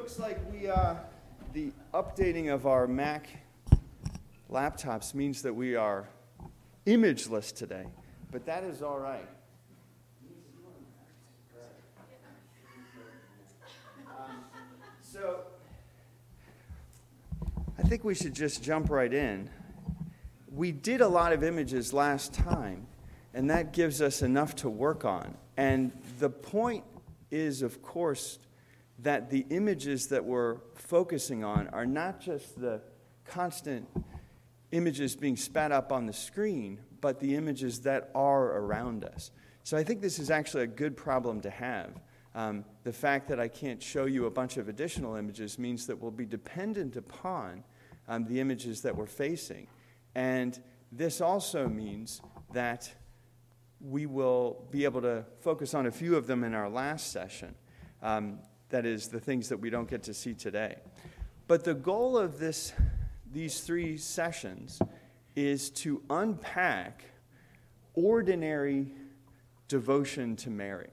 looks like we, uh, the updating of our Mac laptops means that we are imageless today, but that is all right. Um, so, I think we should just jump right in. We did a lot of images last time, and that gives us enough to work on. And the point is, of course, that the images that we're focusing on are not just the constant images being spat up on the screen, but the images that are around us. So I think this is actually a good problem to have. Um, the fact that I can't show you a bunch of additional images means that we'll be dependent upon um, the images that we're facing. And this also means that we will be able to focus on a few of them in our last session. Um, that is, the things that we don't get to see today. But the goal of this, these three sessions is to unpack ordinary devotion to Mary.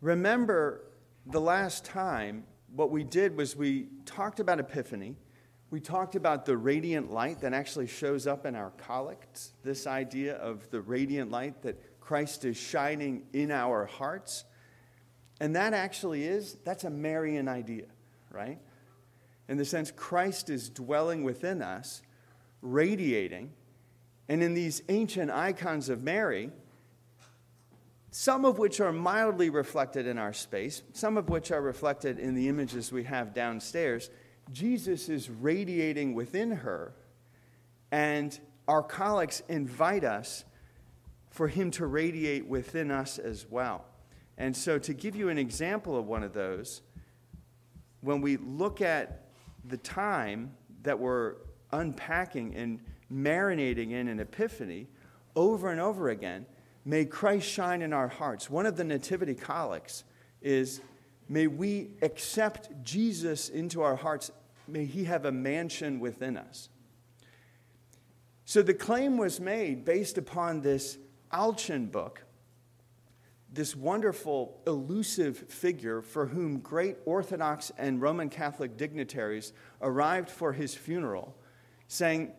Remember, the last time, what we did was we talked about Epiphany. We talked about the radiant light that actually shows up in our collects, this idea of the radiant light that Christ is shining in our hearts. And that actually is, that's a Marian idea, right? In the sense, Christ is dwelling within us, radiating. And in these ancient icons of Mary, some of which are mildly reflected in our space, some of which are reflected in the images we have downstairs, Jesus is radiating within her, and our collects invite us for him to radiate within us as well. And so, to give you an example of one of those, when we look at the time that we're unpacking and marinating in an epiphany over and over again, may Christ shine in our hearts. One of the nativity collects is may we accept Jesus into our hearts. May he have a mansion within us. So the claim was made based upon this Allchin book this wonderful, elusive figure for whom great Orthodox and Roman Catholic dignitaries arrived for his funeral, saying,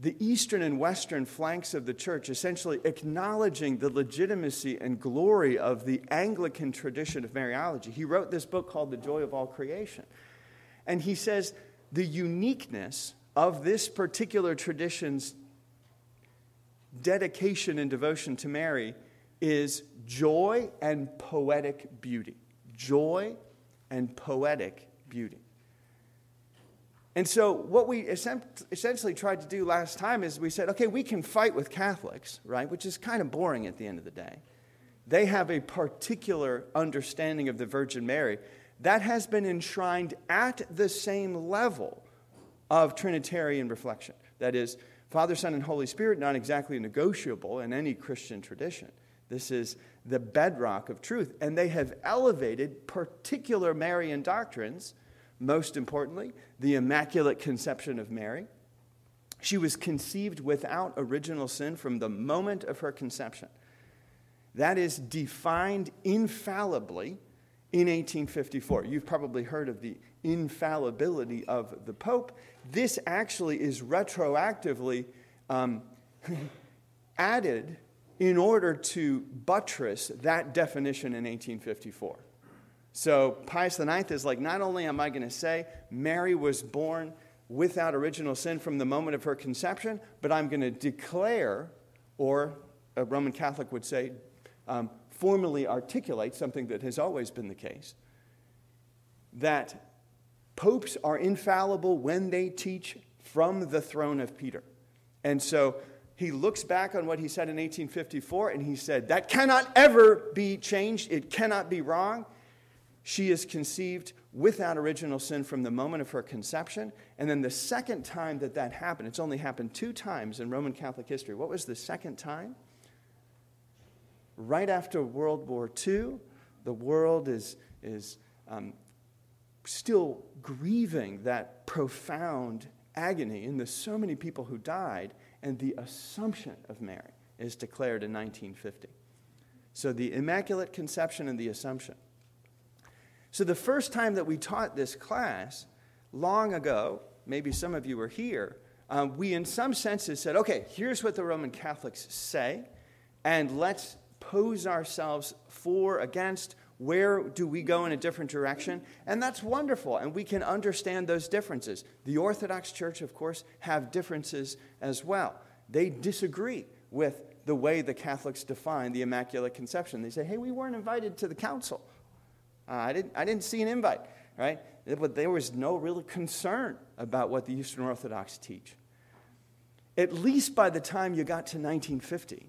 the eastern and western flanks of the church, essentially acknowledging the legitimacy and glory of the Anglican tradition of Mariology. He wrote this book called The Joy of All Creation. And he says the uniqueness of this particular tradition's dedication and devotion to Mary is joy and poetic beauty. Joy and poetic beauty. And so, what we essentially tried to do last time is we said, okay, we can fight with Catholics, right? Which is kind of boring at the end of the day. They have a particular understanding of the Virgin Mary that has been enshrined at the same level of Trinitarian reflection. That is, Father, Son, and Holy Spirit, not exactly negotiable in any Christian tradition. This is the bedrock of truth. And they have elevated particular Marian doctrines, most importantly, the Immaculate Conception of Mary. She was conceived without original sin from the moment of her conception. That is defined infallibly in 1854. You've probably heard of the infallibility of the Pope. This actually is retroactively um, added in order to buttress that definition in 1854. So Pius IX is like, not only am I going to say Mary was born without original sin from the moment of her conception, but I'm going to declare, or a Roman Catholic would say, um, formally articulate something that has always been the case that popes are infallible when they teach from the throne of Peter. And so he looks back on what he said in 1854 and he said, That cannot ever be changed. It cannot be wrong. She is conceived without original sin from the moment of her conception. And then the second time that that happened, it's only happened two times in Roman Catholic history. What was the second time? Right after World War II, the world is, is um, still grieving that profound agony in the so many people who died and the Assumption of Mary is declared in 1950. So the Immaculate Conception and the Assumption. So the first time that we taught this class, long ago, maybe some of you were here, um, we in some senses said, okay, here's what the Roman Catholics say, and let's pose ourselves for, against, where do we go in a different direction? And that's wonderful, and we can understand those differences. The Orthodox Church, of course, have differences as well. They disagree with the way the Catholics define the Immaculate Conception. They say, hey, we weren't invited to the council. Uh, I, didn't, I didn't see an invite, right? But there was no real concern about what the Eastern Orthodox teach. At least by the time you got to 1950,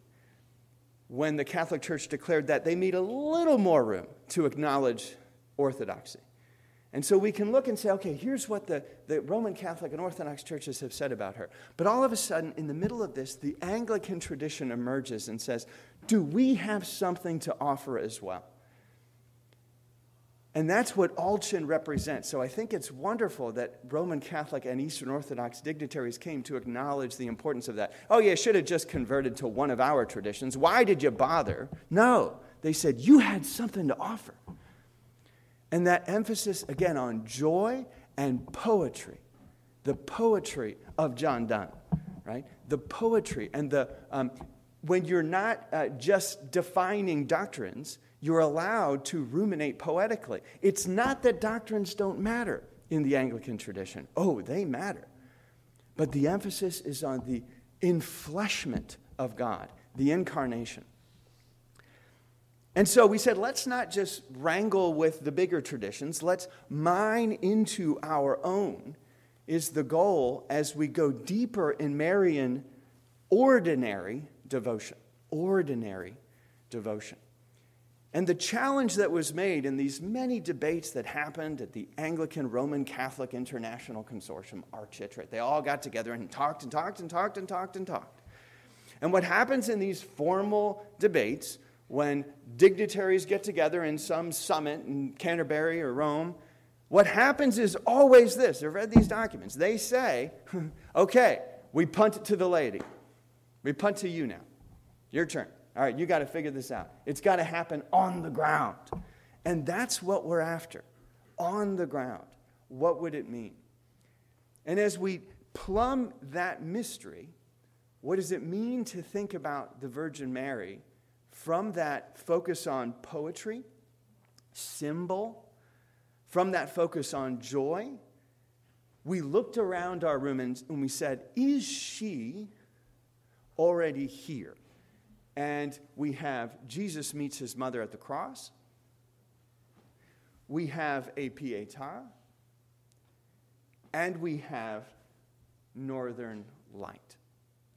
when the Catholic Church declared that, they made a little more room to acknowledge orthodoxy. And so we can look and say, okay, here's what the, the Roman Catholic and Orthodox churches have said about her. But all of a sudden, in the middle of this, the Anglican tradition emerges and says, do we have something to offer as well? And that's what Allchin represents. So I think it's wonderful that Roman Catholic and Eastern Orthodox dignitaries came to acknowledge the importance of that. Oh, yeah, should have just converted to one of our traditions. Why did you bother? No, they said, you had something to offer. And that emphasis, again, on joy and poetry, the poetry of John Donne, right? The poetry and the, um, when you're not uh, just defining doctrines, you're allowed to ruminate poetically. It's not that doctrines don't matter in the Anglican tradition. Oh, they matter. But the emphasis is on the enfleshment of God, the incarnation. And so we said, let's not just wrangle with the bigger traditions, let's mine into our own, is the goal as we go deeper in Marian ordinary devotion. Ordinary devotion. And the challenge that was made in these many debates that happened at the Anglican Roman Catholic International Consortium, Architrate, they all got together and talked and talked and talked and talked and talked. And what happens in these formal debates when dignitaries get together in some summit in Canterbury or Rome, what happens is always this. I've read these documents. They say, okay, we punt it to the lady. We punt to you now. Your turn. All right, you got to figure this out. It's got to happen on the ground. And that's what we're after on the ground. What would it mean? And as we plumb that mystery, what does it mean to think about the Virgin Mary from that focus on poetry, symbol, from that focus on joy? We looked around our room and, and we said, Is she already here? And we have Jesus meets his mother at the cross. We have a Pietà. And we have Northern Light.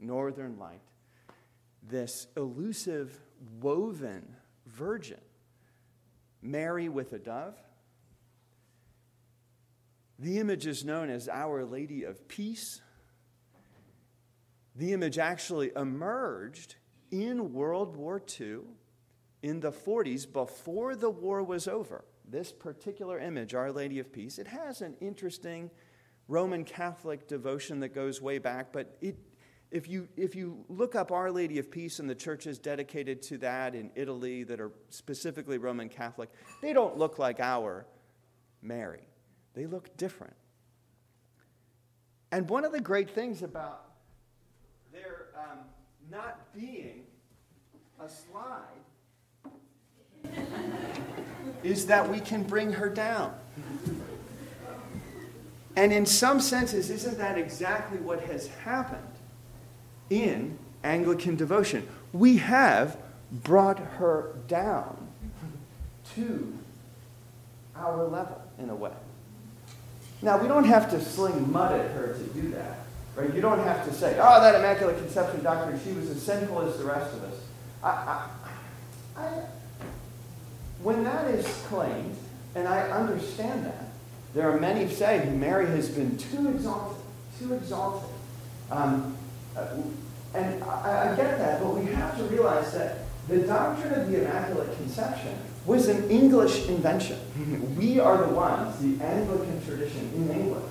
Northern Light. This elusive, woven virgin. Mary with a dove. The image is known as Our Lady of Peace. The image actually emerged in World War II, in the 40s, before the war was over, this particular image, Our Lady of Peace, it has an interesting Roman Catholic devotion that goes way back, but it, if, you, if you look up Our Lady of Peace and the churches dedicated to that in Italy that are specifically Roman Catholic, they don't look like our Mary. They look different. And one of the great things about their um, not being a slide is that we can bring her down. And in some senses, isn't that exactly what has happened in Anglican devotion? We have brought her down to our level in a way. Now, we don't have to sling mud at her to do that. Right? You don't have to say, oh, that Immaculate Conception doctrine, she was as sinful as the rest of us. I, I, I, when that is claimed, and I understand that, there are many who say Mary has been too exalted, too exalted. Um, uh, and I, I get that, but we have to realize that the doctrine of the Immaculate Conception was an English invention. we are the ones, the Anglican tradition in England,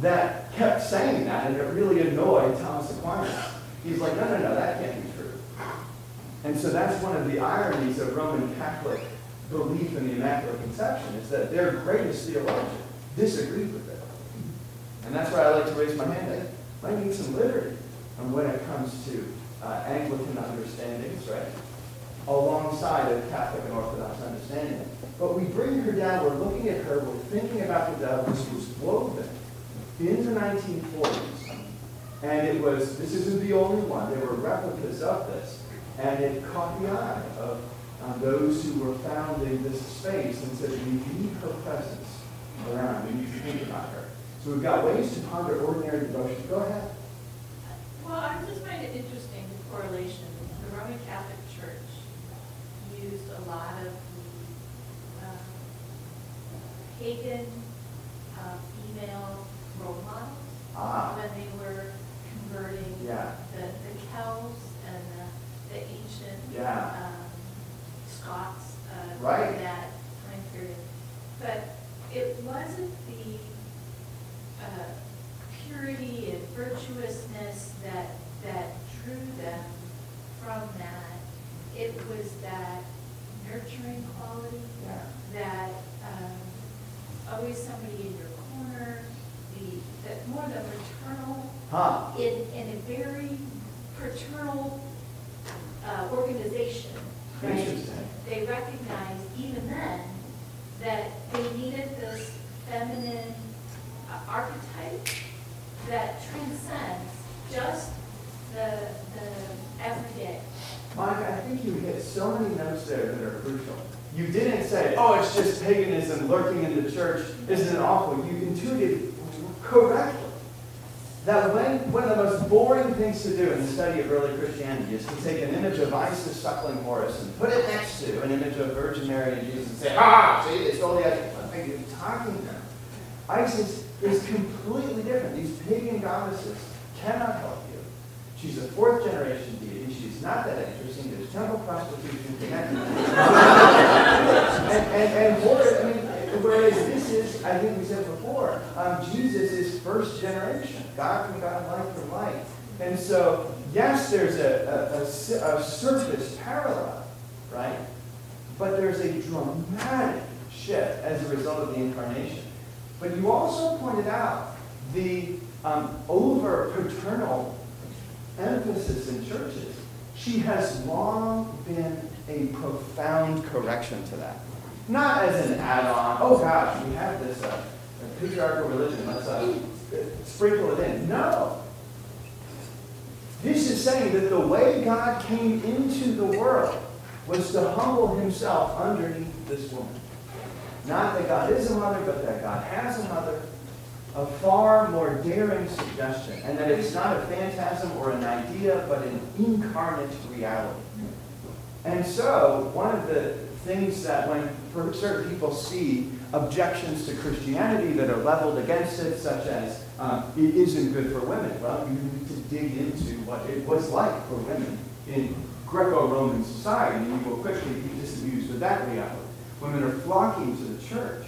that kept saying that, and it really annoyed Thomas Aquinas. He's like, no, no, no, that can't be. And so that's one of the ironies of Roman Catholic belief in the Immaculate Conception is that their greatest theologian disagreed with it. And that's why I like to raise my hand. I need some liturgy on when it comes to uh, Anglican understandings, right? Alongside of Catholic and Orthodox understanding. But we bring her down, we're looking at her, we're thinking about the dove. This was woven in the 1940s. And it was, this isn't the only one, there were replicas of this. And it caught the eye of um, those who were founding this space and said, we need her presence around, we need to think about her. So we've got ways to ponder ordinary devotion. Go ahead. Well, I just find it interesting, the correlation. The Roman Catholic Church used a lot of the um, pagan uh, female role models Ah, when they were converting yeah, the, the Celts and the, the ancient yeah, um, Scots uh, Right. in that time period. But it wasn't the uh, purity and virtuousness that, that drew them from that. It was that nurturing quality, yeah. that um, always somebody in your corner, the, that more the maternal Huh, in, in a very paternal uh, organization, right? They recognized even then that they needed this feminine archetype that transcends just the, the everyday. Monica, I think you hit so many notes there that are crucial. You didn't say, oh, it's just paganism lurking in the church. Isn't it awful? You intuited correctly that when, one of the most boring things to do in the study of early Christianity is to take an image of Isis suckling Horus and put it next to an image of Virgin Mary and Jesus and say, ah, see, it's all the other. What are you talking about? Isis is completely different. These pagan goddesses cannot help you. She's a fourth generation deity. She's not that interesting. There's temple prostitution connected. and, and, and Horus, I mean, whereas is, I think we said before, um, Jesus is first generation. God from God, light from light. And so, yes, there's a, a, a, a surface parallel, right? But there's a dramatic shift as a result of the incarnation. But you also pointed out the um, over paternal emphasis in churches. She has long been a profound correction to that. Not as an add on, oh gosh, we have this uh, patriarchal religion, let's uh, sprinkle it in. No. This is saying that the way God came into the world was to humble himself underneath this woman. Not that God is a mother, but that God has a mother. A far more daring suggestion, and that it's not a phantasm or an idea, but an incarnate reality. And so, one of the things that when certain people see objections to Christianity that are leveled against it, such as um, it isn't good for women, well, you need to dig into what it was like for women in Greco-Roman society, and you will quickly be disabused of that reality. Women are flocking to the church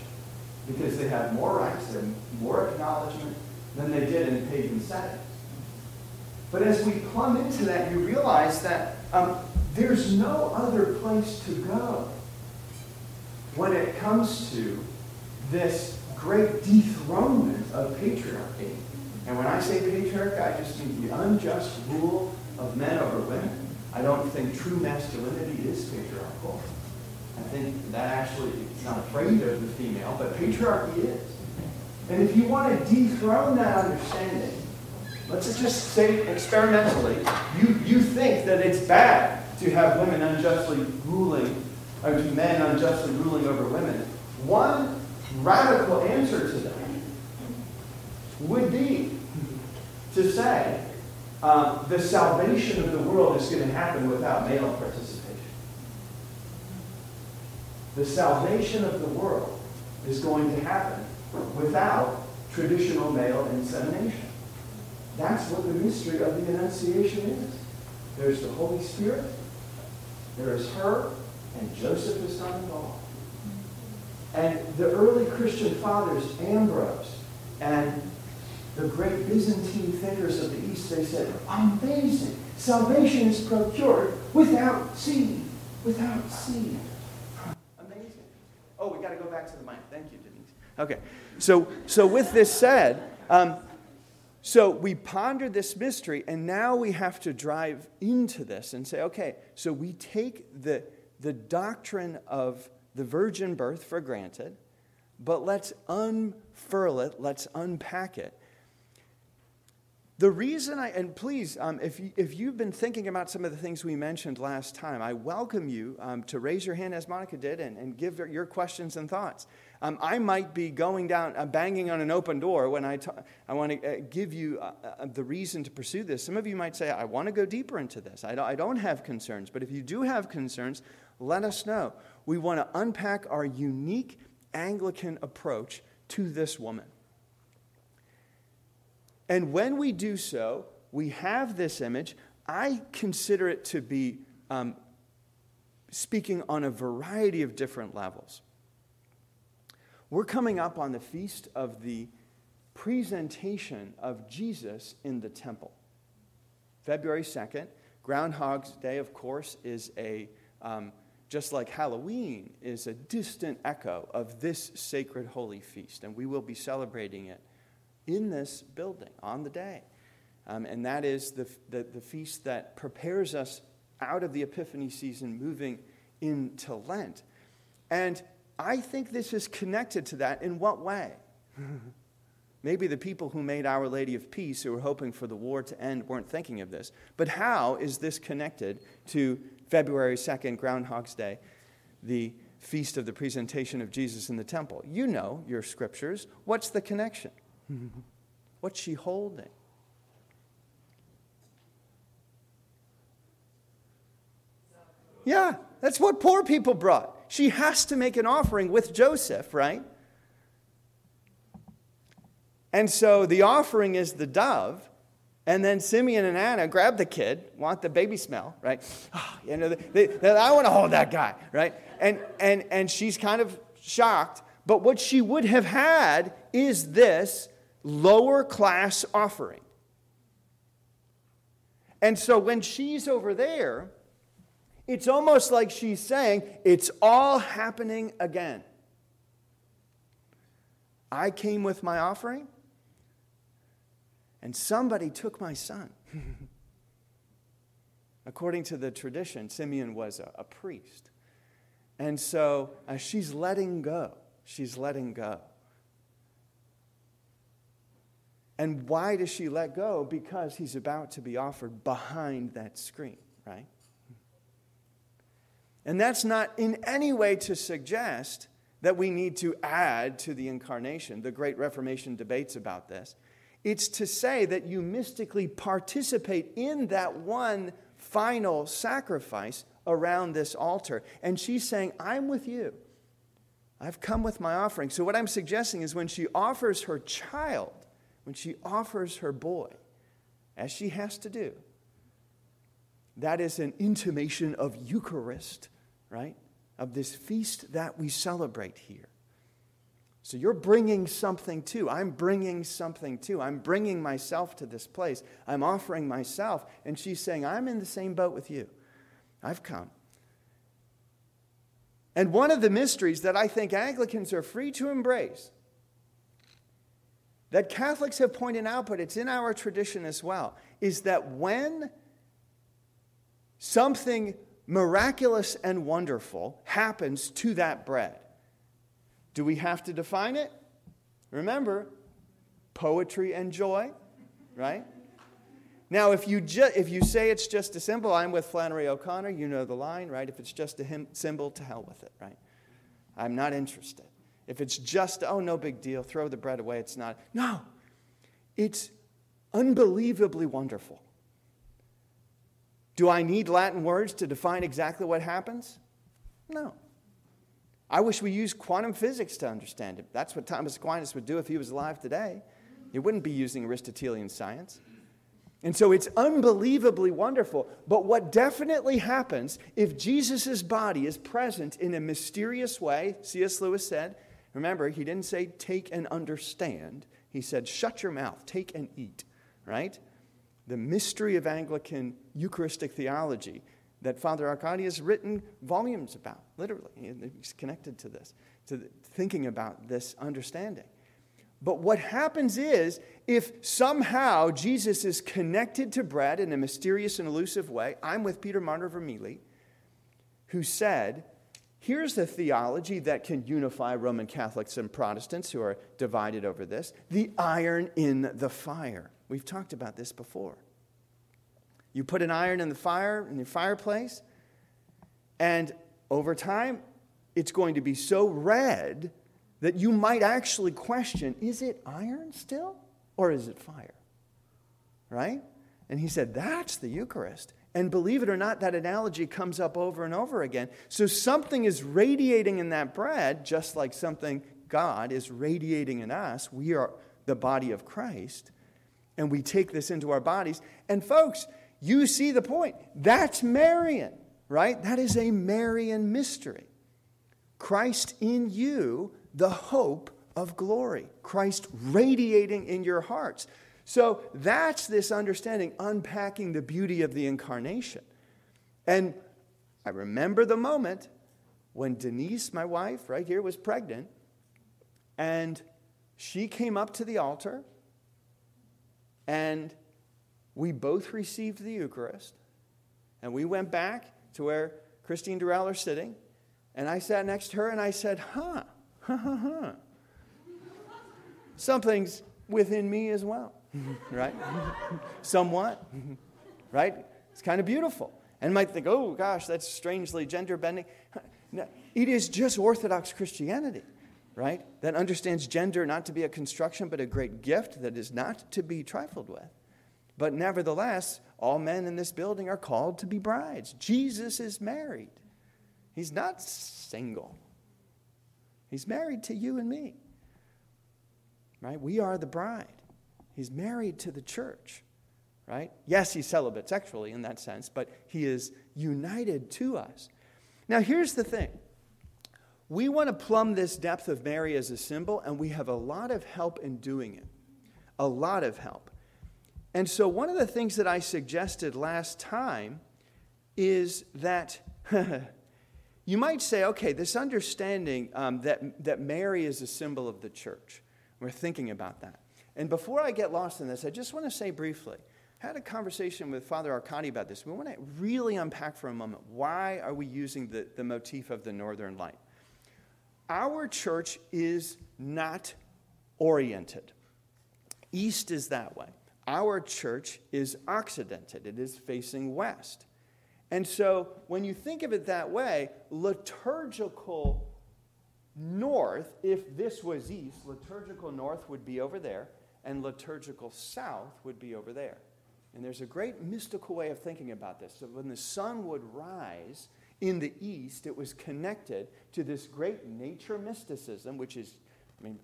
because they have more rights and more acknowledgement than they did in pagan settings. But as we plumb into that, you realize that um, there's no other place to go when it comes to this great dethronement of patriarchy. And when I say patriarchy, I just mean the unjust rule of men over women. I don't think true masculinity is patriarchal. I think that actually is not afraid of the female, but patriarchy is. And if you want to dethrone that understanding, let's just say experimentally, you, you think that it's bad to have women unjustly ruling, to men unjustly ruling over women. One radical answer to that would be to say um, the salvation of the world is going to happen without male participation. The salvation of the world is going to happen without traditional male insemination. That's what the mystery of the Annunciation is. There's the Holy Spirit, there is her, and Joseph is not involved. And the early Christian fathers, Ambrose and the great Byzantine thinkers of the East, they said, amazing. Salvation is procured without seed. Without seed. Amazing. Oh, we got to go back to the mic. Thank you, Denise. Okay. So, so with this said, um, so we pondered this mystery, and now we have to drive into this and say, okay, so we take the, the doctrine of the virgin birth for granted, but let's unfurl it, let's unpack it. The reason I, and please, um, if, you, if you've been thinking about some of the things we mentioned last time, I welcome you um, to raise your hand as Monica did and, and give your questions and thoughts. Um, I might be going down, uh, banging on an open door when I, I want to uh, give you uh, uh, the reason to pursue this. Some of you might say, I want to go deeper into this. I don't have concerns. But if you do have concerns, let us know. We want to unpack our unique Anglican approach to this woman. And when we do so, we have this image. I consider it to be um, speaking on a variety of different levels. We're coming up on the feast of the presentation of Jesus in the temple. February 2nd, Groundhog's Day, of course, is a, um, just like Halloween, is a distant echo of this sacred holy feast. And we will be celebrating it in this building on the day. Um, and that is the, the, the feast that prepares us out of the Epiphany season, moving into Lent. And I think this is connected to that. In what way? Maybe the people who made Our Lady of Peace, who were hoping for the war to end, weren't thinking of this. But how is this connected to February 2nd, Groundhog's Day, the feast of the presentation of Jesus in the temple? You know your scriptures. What's the connection? What's she holding? Yeah, that's what poor people brought. She has to make an offering with Joseph, right? And so the offering is the dove, and then Simeon and Anna grab the kid, want the baby smell, right? Oh, you know, they, they, I want to hold that guy, right? And, and, and she's kind of shocked, but what she would have had is this lower class offering. And so when she's over there, it's almost like she's saying, It's all happening again. I came with my offering, and somebody took my son. According to the tradition, Simeon was a, a priest. And so uh, she's letting go. She's letting go. And why does she let go? Because he's about to be offered behind that screen, right? And that's not in any way to suggest that we need to add to the incarnation. The Great Reformation debates about this. It's to say that you mystically participate in that one final sacrifice around this altar. And she's saying, I'm with you. I've come with my offering. So, what I'm suggesting is when she offers her child, when she offers her boy, as she has to do, that is an intimation of Eucharist, right? Of this feast that we celebrate here. So you're bringing something too. I'm bringing something too. I'm bringing myself to this place. I'm offering myself. And she's saying, I'm in the same boat with you. I've come. And one of the mysteries that I think Anglicans are free to embrace that Catholics have pointed out, but it's in our tradition as well, is that when something miraculous and wonderful happens to that bread, do we have to define it? Remember, poetry and joy, right? Now, if you, ju- if you say it's just a symbol, I'm with Flannery O'Connor, you know the line, right? If it's just a symbol, to hell with it, right? I'm not interested. If it's just, oh, no big deal, throw the bread away, it's not. No, it's unbelievably wonderful. Do I need Latin words to define exactly what happens? No. I wish we used quantum physics to understand it. That's what Thomas Aquinas would do if he was alive today. He wouldn't be using Aristotelian science. And so it's unbelievably wonderful. But what definitely happens if Jesus' body is present in a mysterious way, C.S. Lewis said, Remember, he didn't say take and understand. He said shut your mouth, take and eat, right? The mystery of Anglican Eucharistic theology that Father Arcadi has written volumes about, literally. He's connected to this. to thinking about this understanding. But what happens is, if somehow Jesus is connected to bread in a mysterious and elusive way, I'm with Peter Martyr Vermigli, who said, Here's the theology that can unify Roman Catholics and Protestants who are divided over this the iron in the fire. We've talked about this before. You put an iron in the fire, in your fireplace, and over time, it's going to be so red that you might actually question is it iron still or is it fire? Right? And he said, that's the Eucharist. And believe it or not, that analogy comes up over and over again. So something is radiating in that bread, just like something God is radiating in us. We are the body of Christ, and we take this into our bodies. And folks, you see the point. That's Marian, right? That is a Marian mystery. Christ in you, the hope of glory. Christ radiating in your hearts. So that's this understanding, unpacking the beauty of the incarnation. And I remember the moment when Denise, my wife, right here, was pregnant, and she came up to the altar, and we both received the Eucharist, and we went back to where Christine Durrell is sitting, and I sat next to her and I said, huh, huh, huh. Something's within me as well, right? Somewhat, right? It's kind of beautiful. And might think, oh gosh, that's strangely gender bending. No, it is just Orthodox Christianity, right? That understands gender not to be a construction, but a great gift that is not to be trifled with. But nevertheless, all men in this building are called to be brides. Jesus is married. He's not single. He's married to you and me. Right? We are the bride. He's married to the church. Right? Yes, he's celibate sexually in that sense, but he is united to us. Now, here's the thing we want to plumb this depth of Mary as a symbol, and we have a lot of help in doing it. A lot of help. And so, one of the things that I suggested last time is that You might say, okay, this understanding um, that, that Mary is a symbol of the church. We're thinking about that. And before I get lost in this, I just want to say briefly I had a conversation with Father Arcadi about this. We want to really unpack for a moment why are we using the, the motif of the northern light? Our church is not oriented. East is that way. Our church is occidented, it is facing west. And so when you think of it that way, liturgical north, if this was east, liturgical north would be over there, and liturgical south would be over there. And there's a great mystical way of thinking about this. So when the sun would rise in the east, it was connected to this great nature mysticism, which is, I mean,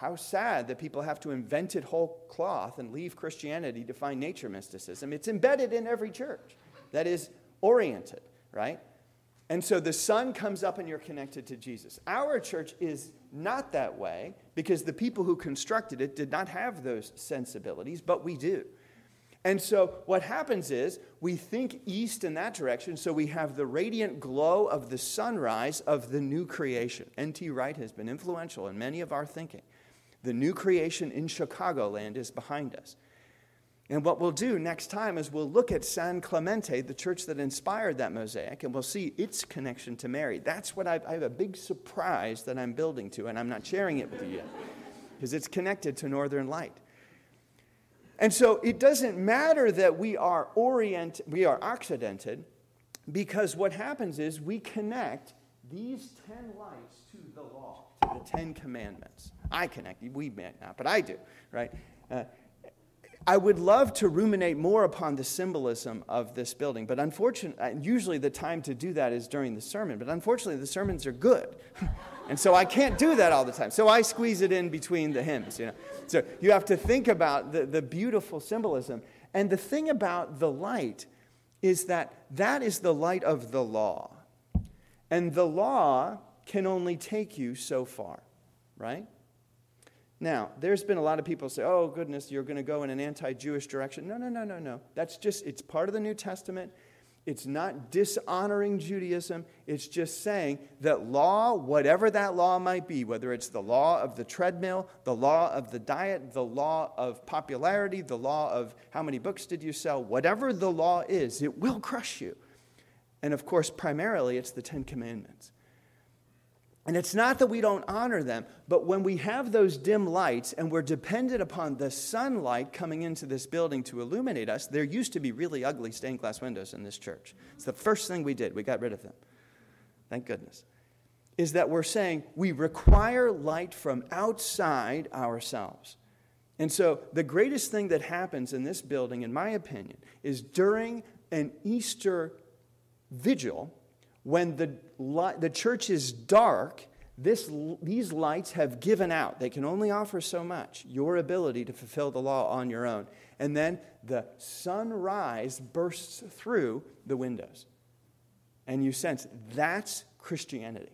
how sad that people have to invent it whole cloth and leave Christianity to find nature mysticism. It's embedded in every church. That is oriented, right? And so the sun comes up and you're connected to Jesus. Our church is not that way because the people who constructed it did not have those sensibilities, but we do. And so what happens is we think east in that direction, so we have the radiant glow of the sunrise of the new creation. N.T. Wright has been influential in many of our thinking. The new creation in Chicagoland is behind us. And what we'll do next time is we'll look at San Clemente, the church that inspired that mosaic, and we'll see its connection to Mary. That's what I've, I have a big surprise that I'm building to, and I'm not sharing it with you yet, because it's connected to Northern Light. And so it doesn't matter that we are orient, we are occidented, because what happens is we connect these ten lights to the law, to the Ten Commandments. I connect, we may not, but I do, right? Uh, I would love to ruminate more upon the symbolism of this building, but unfortunately, usually the time to do that is during the sermon, but unfortunately, the sermons are good. and so I can't do that all the time. So I squeeze it in between the hymns, you know. So you have to think about the, the beautiful symbolism. And the thing about the light is that that is the light of the law. And the law can only take you so far, right? Now, there's been a lot of people say, oh, goodness, you're going to go in an anti Jewish direction. No, no, no, no, no. That's just, it's part of the New Testament. It's not dishonoring Judaism. It's just saying that law, whatever that law might be, whether it's the law of the treadmill, the law of the diet, the law of popularity, the law of how many books did you sell, whatever the law is, it will crush you. And of course, primarily, it's the Ten Commandments. And it's not that we don't honor them, but when we have those dim lights and we're dependent upon the sunlight coming into this building to illuminate us, there used to be really ugly stained glass windows in this church. It's the first thing we did. We got rid of them. Thank goodness. Is that we're saying we require light from outside ourselves. And so the greatest thing that happens in this building, in my opinion, is during an Easter vigil when the, the church is dark, this, these lights have given out. They can only offer so much, your ability to fulfill the law on your own. And then the sunrise bursts through the windows. And you sense that's Christianity.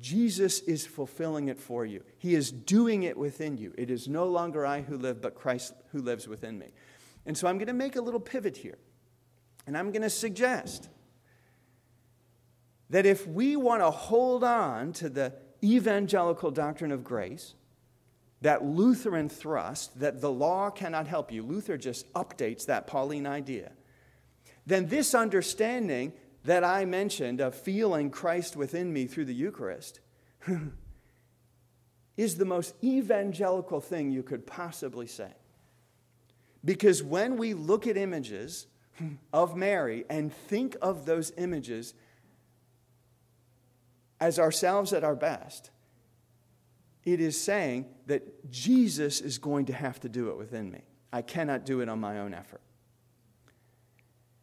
Jesus is fulfilling it for you. He is doing it within you. It is no longer I who live, but Christ who lives within me. And so I'm going to make a little pivot here. And I'm going to suggest that if we want to hold on to the evangelical doctrine of grace, that Lutheran thrust that the law cannot help you, Luther just updates that Pauline idea, then this understanding that I mentioned of feeling Christ within me through the Eucharist is the most evangelical thing you could possibly say. Because when we look at images of Mary and think of those images as ourselves at our best, it is saying that Jesus is going to have to do it within me. I cannot do it on my own effort.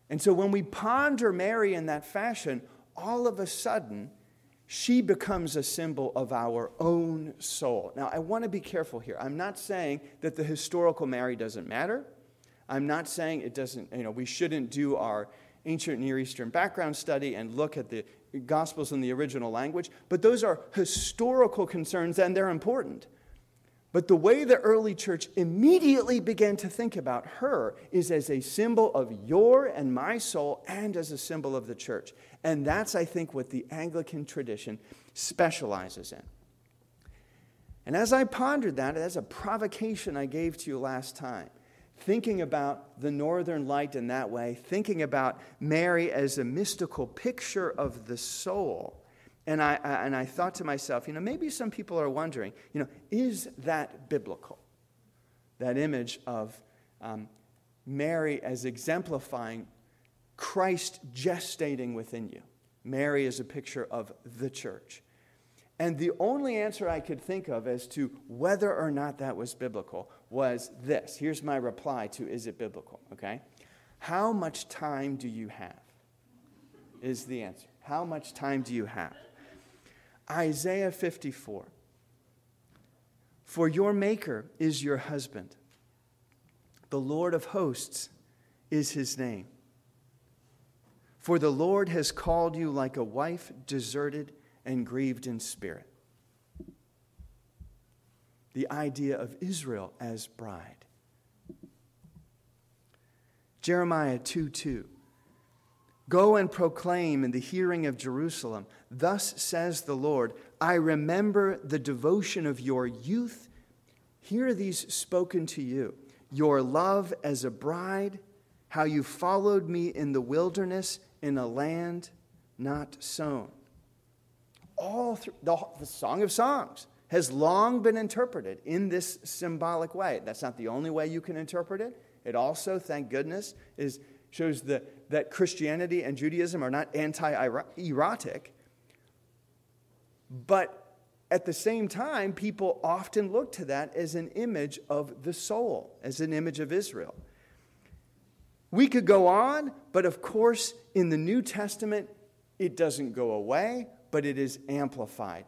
And so when we ponder Mary in that fashion, all of a sudden, she becomes a symbol of our own soul. Now, I want to be careful here. I'm not saying that the historical Mary doesn't matter. I'm not saying it doesn't, you know, we shouldn't do our ancient Near Eastern background study and look at the Gospels in the original language, but those are historical concerns and they're important. But the way the early church immediately began to think about her is as a symbol of your and my soul and as a symbol of the church. And that's, I think, what the Anglican tradition specializes in. And as I pondered that, as a provocation I gave to you last time, thinking about the northern light in that way, thinking about Mary as a mystical picture of the soul. And I, and I thought to myself, you know, maybe some people are wondering, you know, is that biblical? That image of um, Mary as exemplifying Christ gestating within you. Mary is a picture of the church. And the only answer I could think of as to whether or not that was biblical was this. Here's my reply to is it biblical, okay? How much time do you have? Is the answer. How much time do you have? Isaiah 54. For your maker is your husband. The Lord of hosts is his name. For the Lord has called you like a wife deserted and grieved in spirit. The idea of Israel as bride. Jeremiah 2 2. Go and proclaim in the hearing of Jerusalem, Thus says the Lord, I remember the devotion of your youth. Hear these spoken to you your love as a bride, how you followed me in the wilderness in a land not sown all through the, the Song of Songs has long been interpreted in this symbolic way. That's not the only way you can interpret it. It also, thank goodness, is, shows the, that Christianity and Judaism are not anti erotic. But at the same time, people often look to that as an image of the soul, as an image of Israel. We could go on, but of course, in the New Testament, it doesn't go away but it is amplified.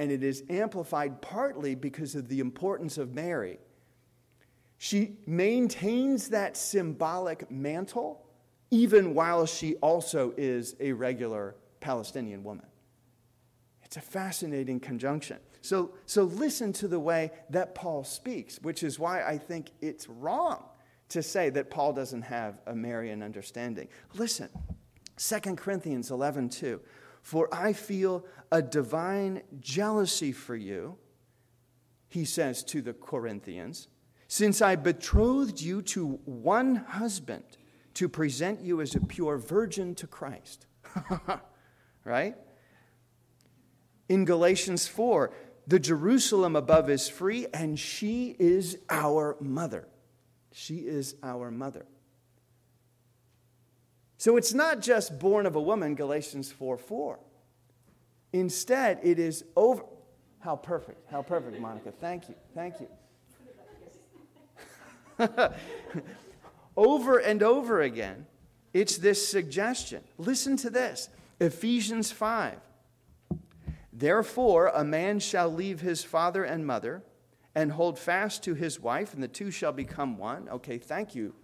And it is amplified partly because of the importance of Mary. She maintains that symbolic mantle even while she also is a regular Palestinian woman. It's a fascinating conjunction. So, so listen to the way that Paul speaks, which is why I think it's wrong to say that Paul doesn't have a Marian understanding. Listen, 2 Corinthians 11 2. For I feel a divine jealousy for you, he says to the Corinthians, since I betrothed you to one husband to present you as a pure virgin to Christ. right? In Galatians 4, the Jerusalem above is free, and she is our mother. She is our mother. So it's not just born of a woman, Galatians 4 4. Instead, it is over. How perfect. How perfect, Monica. Thank you. Thank you. over and over again, it's this suggestion. Listen to this Ephesians 5. Therefore, a man shall leave his father and mother and hold fast to his wife, and the two shall become one. Okay, thank you,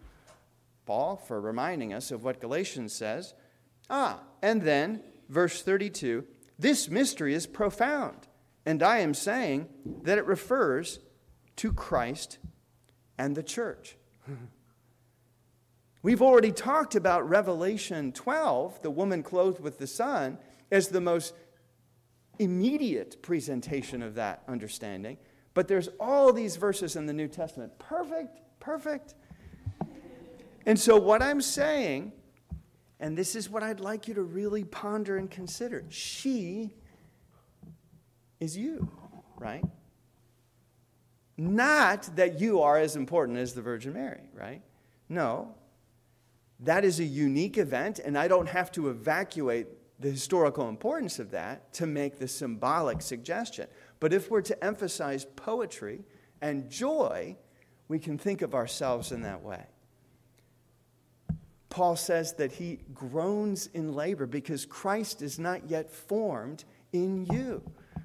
Paul, for reminding us of what Galatians says. Ah, and then, verse 32 this mystery is profound, and I am saying that it refers to Christ and the church. We've already talked about Revelation 12, the woman clothed with the sun, as the most immediate presentation of that understanding. But there's all these verses in the New Testament. Perfect, perfect. And so, what I'm saying, and this is what I'd like you to really ponder and consider she is you, right? Not that you are as important as the Virgin Mary, right? No. That is a unique event, and I don't have to evacuate the historical importance of that to make the symbolic suggestion. But if we're to emphasize poetry and joy, we can think of ourselves in that way. Paul says that he groans in labor because Christ is not yet formed in you.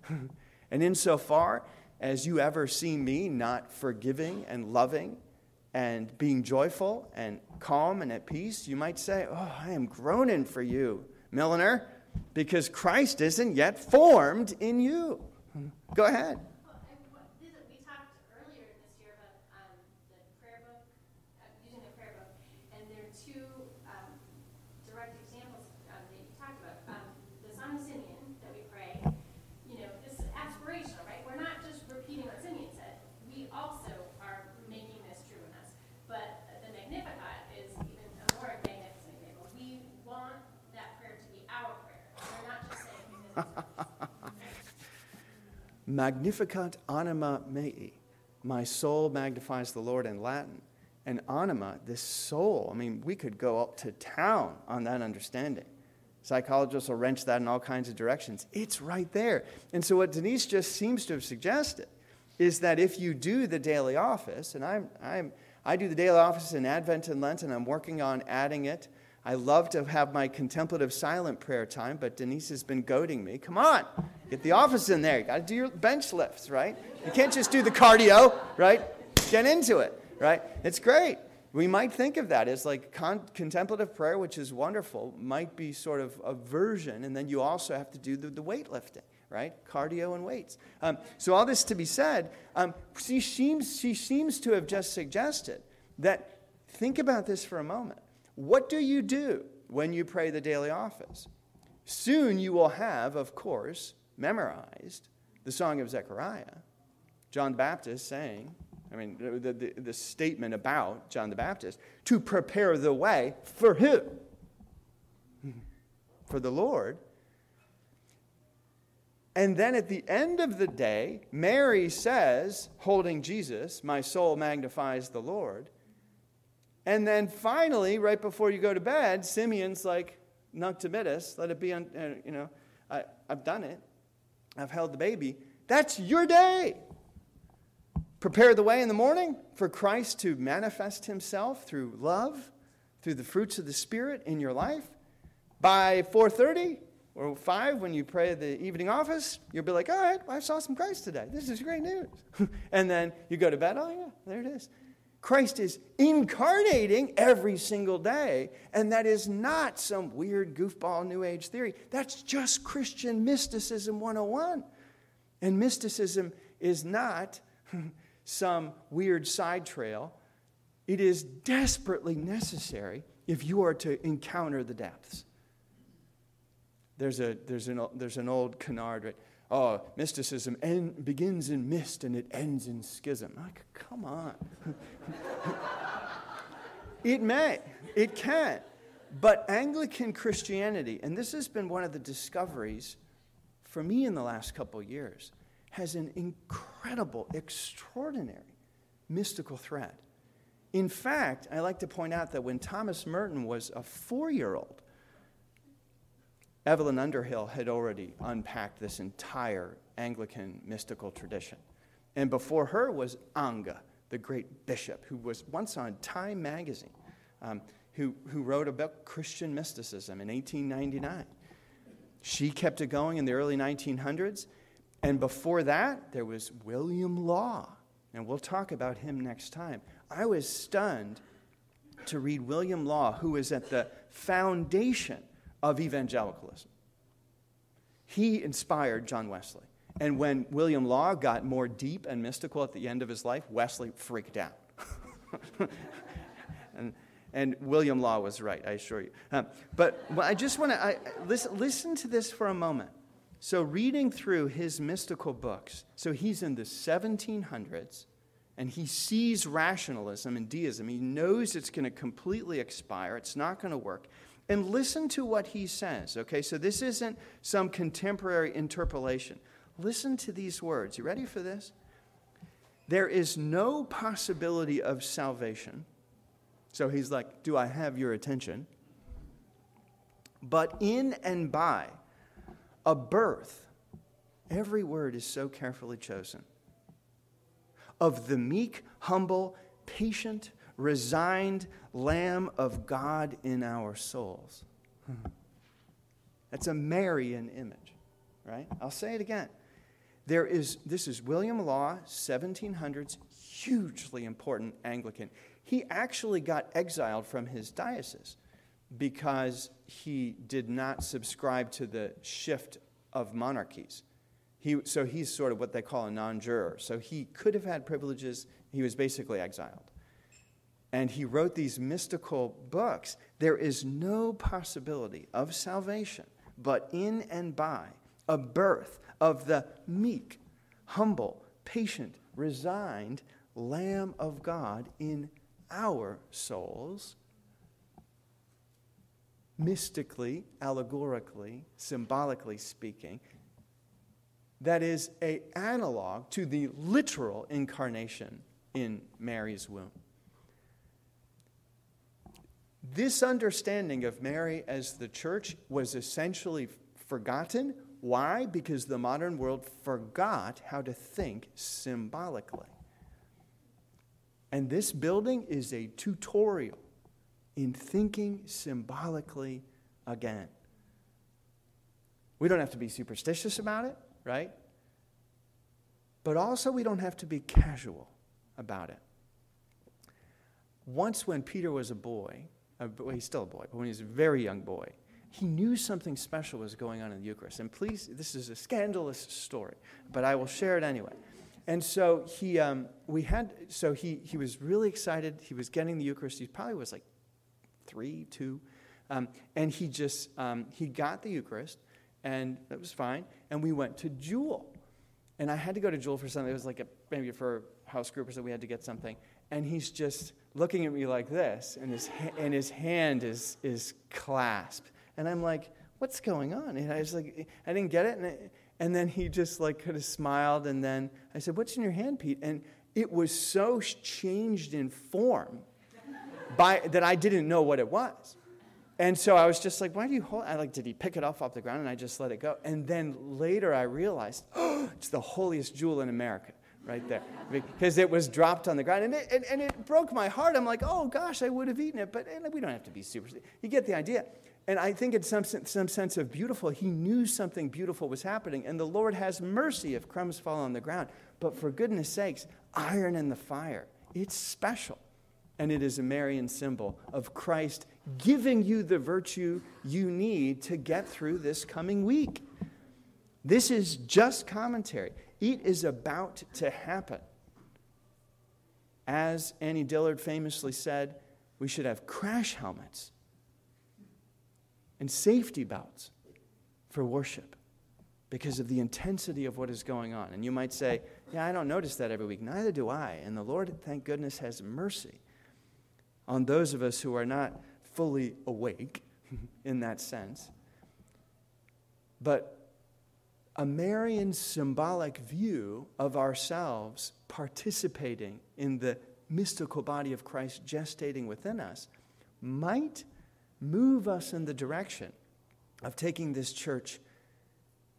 and insofar as you ever see me not forgiving and loving and being joyful and calm and at peace, you might say, Oh, I am groaning for you, milliner, because Christ isn't yet formed in you. Go ahead. Magnificat anima mea. My soul magnifies the Lord in Latin. And anima, this soul, I mean, we could go up to town on that understanding. Psychologists will wrench that in all kinds of directions. It's right there. And so, what Denise just seems to have suggested is that if you do the daily office, and I'm, I'm, I do the daily office in Advent and Lent, and I'm working on adding it I love to have my contemplative silent prayer time, but Denise has been goading me. Come on, get the office in there. You got to do your bench lifts, right? You can't just do the cardio, right? Get into it, right? It's great. We might think of that as like con- contemplative prayer, which is wonderful, might be sort of a version, and then you also have to do the, the weightlifting, right? Cardio and weights. Um, so, all this to be said, um, she, seems, she seems to have just suggested that think about this for a moment what do you do when you pray the daily office? Soon you will have, of course, memorized the Song of Zechariah. John the Baptist saying, I mean, the, the, the, statement about John the Baptist, to prepare the way for who? for the Lord. And then at the end of the day, Mary says, holding Jesus, My soul magnifies the Lord. And then finally, right before you go to bed, Simeon's like, Nunc dimittis, let it be, on, uh, you know, I, I've done it. I've held the baby. That's your day. Prepare the way in the morning for Christ to manifest himself through love, through the fruits of the Spirit in your life. By 4.30 or 5, when you pray the evening office, you'll be like, all right, I saw some Christ today. This is great news. and then you go to bed, oh yeah, there it is. Christ is incarnating every single day, and that is not some weird goofball New Age theory. That's just Christian mysticism 101. And mysticism is not some weird side trail It is desperately necessary if you are to encounter the depths. There's, a, there's, an, there's an old canard, right? Oh, mysticism end, begins in mist and it ends in schism. Like, come on. it may, it can. But Anglican Christianity, and this has been one of the discoveries for me in the last couple years, has an incredible, extraordinary mystical thread. In fact, I like to point out that when Thomas Merton was a four year old, Evelyn Underhill had already unpacked this entire Anglican mystical tradition. And before her was Inge, the great bishop, who was once on Time magazine, um, who, who wrote about Christian mysticism in 1899. She kept it going in the early 1900s. And before that, there was William Law. And we'll talk about him next time. I was stunned to read William Law, who is at the foundation of evangelicalism. He inspired John Wesley. And when William Law got more deep and mystical at the end of his life, Wesley freaked out. and, and William Law was right, I assure you. Um, but I just want to listen, listen to this for a moment. So, reading through his mystical books, so he's in the 1700s and he sees rationalism and deism. He knows it's going to completely expire, it's not going to work. And listen to what he says, okay? So, this isn't some contemporary interpolation. Listen to these words. You ready for this? There is no possibility of salvation. So he's like, Do I have your attention? But in and by a birth, every word is so carefully chosen, of the meek, humble, patient, resigned Lamb of God in our souls. That's a Marian image, right? I'll say it again. There is, this is William Law, 1700s, hugely important Anglican. He actually got exiled from his diocese because he did not subscribe to the shift of monarchies. He, so he's sort of what they call a non juror. So he could have had privileges, he was basically exiled. And he wrote these mystical books. There is no possibility of salvation but in and by a birth of the meek, humble, patient, resigned Lamb of God in our souls mystically, allegorically, symbolically speaking, that is a analog to the literal incarnation in Mary's womb. This understanding of Mary as the church was essentially forgotten. Why? Because the modern world forgot how to think symbolically. And this building is a tutorial in thinking symbolically again. We don't have to be superstitious about it, right? But also, we don't have to be casual about it. Once, when Peter was a boy, well, he's still a boy, but when he was a very young boy, he knew something special was going on in the Eucharist. And please, this is a scandalous story, but I will share it anyway. And so he, um, we had, so he, he was really excited. He was getting the Eucharist. He probably was like three, two. Um, and he just, um, he got the Eucharist, and that was fine. And we went to Jewel. And I had to go to Jewel for something. It was like a, maybe for a house group or we had to get something. And he's just looking at me like this, and his, ha- and his hand is, is clasped. And I'm like, what's going on? And I was like, I didn't get it. And, I, and then he just like kind of smiled. And then I said, what's in your hand, Pete? And it was so changed in form by, that I didn't know what it was. And so I was just like, why do you hold? I like, did he pick it off off the ground? And I just let it go. And then later I realized, oh, it's the holiest jewel in America right there because it was dropped on the ground and it, and, and it broke my heart. I'm like, oh gosh, I would have eaten it, but we don't have to be super. You get the idea. And I think in some, some sense of beautiful, he knew something beautiful was happening. And the Lord has mercy if crumbs fall on the ground. But for goodness sakes, iron in the fire. It's special. And it is a Marian symbol of Christ giving you the virtue you need to get through this coming week. This is just commentary. It is about to happen. As Annie Dillard famously said, we should have crash helmets and safety belts for worship because of the intensity of what is going on. And you might say, Yeah, I don't notice that every week. Neither do I. And the Lord, thank goodness, has mercy on those of us who are not fully awake in that sense. But a Marian symbolic view of ourselves participating in the mystical body of Christ gestating within us might move us in the direction of taking this church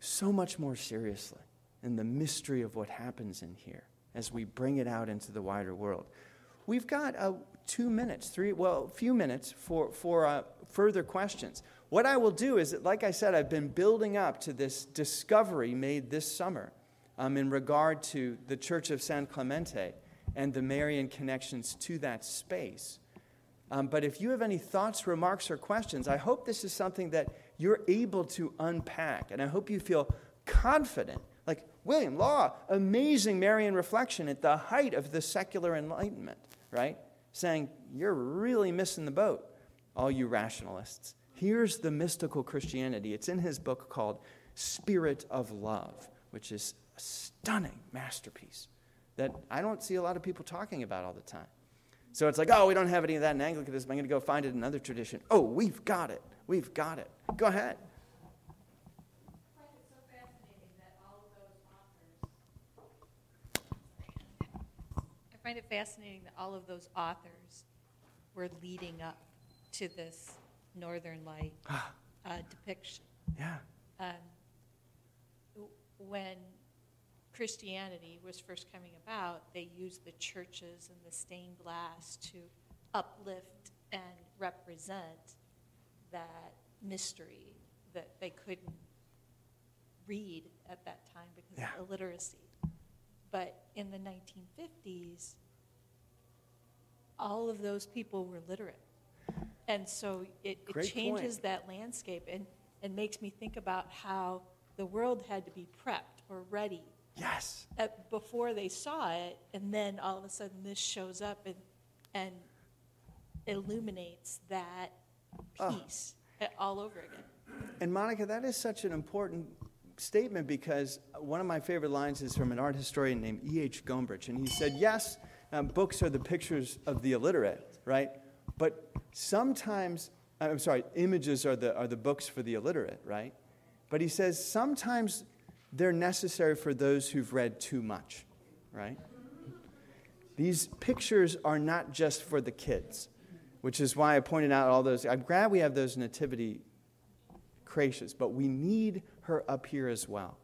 so much more seriously in the mystery of what happens in here as we bring it out into the wider world. We've got uh, two minutes, three, well, a few minutes for, for uh, further questions. What I will do is, that, like I said, I've been building up to this discovery made this summer um, in regard to the Church of San Clemente and the Marian connections to that space. Um, but if you have any thoughts, remarks, or questions, I hope this is something that you're able to unpack. And I hope you feel confident. Like William Law, amazing Marian reflection at the height of the secular enlightenment, right? Saying, you're really missing the boat, all you rationalists. Here's the mystical Christianity. It's in his book called Spirit of Love, which is a stunning masterpiece that I don't see a lot of people talking about all the time. So it's like, oh, we don't have any of that in Anglicanism. I'm going to go find it in another tradition. Oh, we've got it. We've got it. Go ahead. I find it fascinating that all of those authors were leading up to this Northern Light uh, depiction. Yeah. Um, when Christianity was first coming about, they used the churches and the stained glass to uplift and represent that mystery that they couldn't read at that time because yeah. of illiteracy. But in the 1950s, all of those people were literate. And so it, it changes point. that landscape and, and makes me think about how the world had to be prepped or ready. Yes. At, before they saw it, and then all of a sudden this shows up and, and illuminates that piece all over again. And Monica, that is such an important statement because one of my favorite lines is from an art historian named E.H. Gombrich. And he said, Yes, um, books are the pictures of the illiterate, right? But sometimes, I'm sorry, images are the, are the books for the illiterate, right? But he says sometimes they're necessary for those who've read too much, right? These pictures are not just for the kids which is why I pointed out all those. I'm glad we have those nativity creches, but we need her up here as well.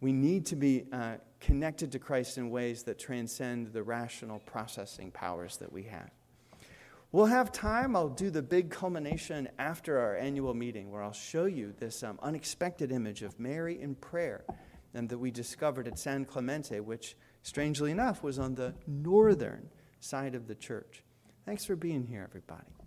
We need to be uh, connected to Christ in ways that transcend the rational processing powers that we have. We'll have time. I'll do the big culmination after our annual meeting where I'll show you this um, unexpected image of Mary in prayer and that we discovered at San Clemente, which, strangely enough, was on the northern side of the church. Thanks for being here, everybody.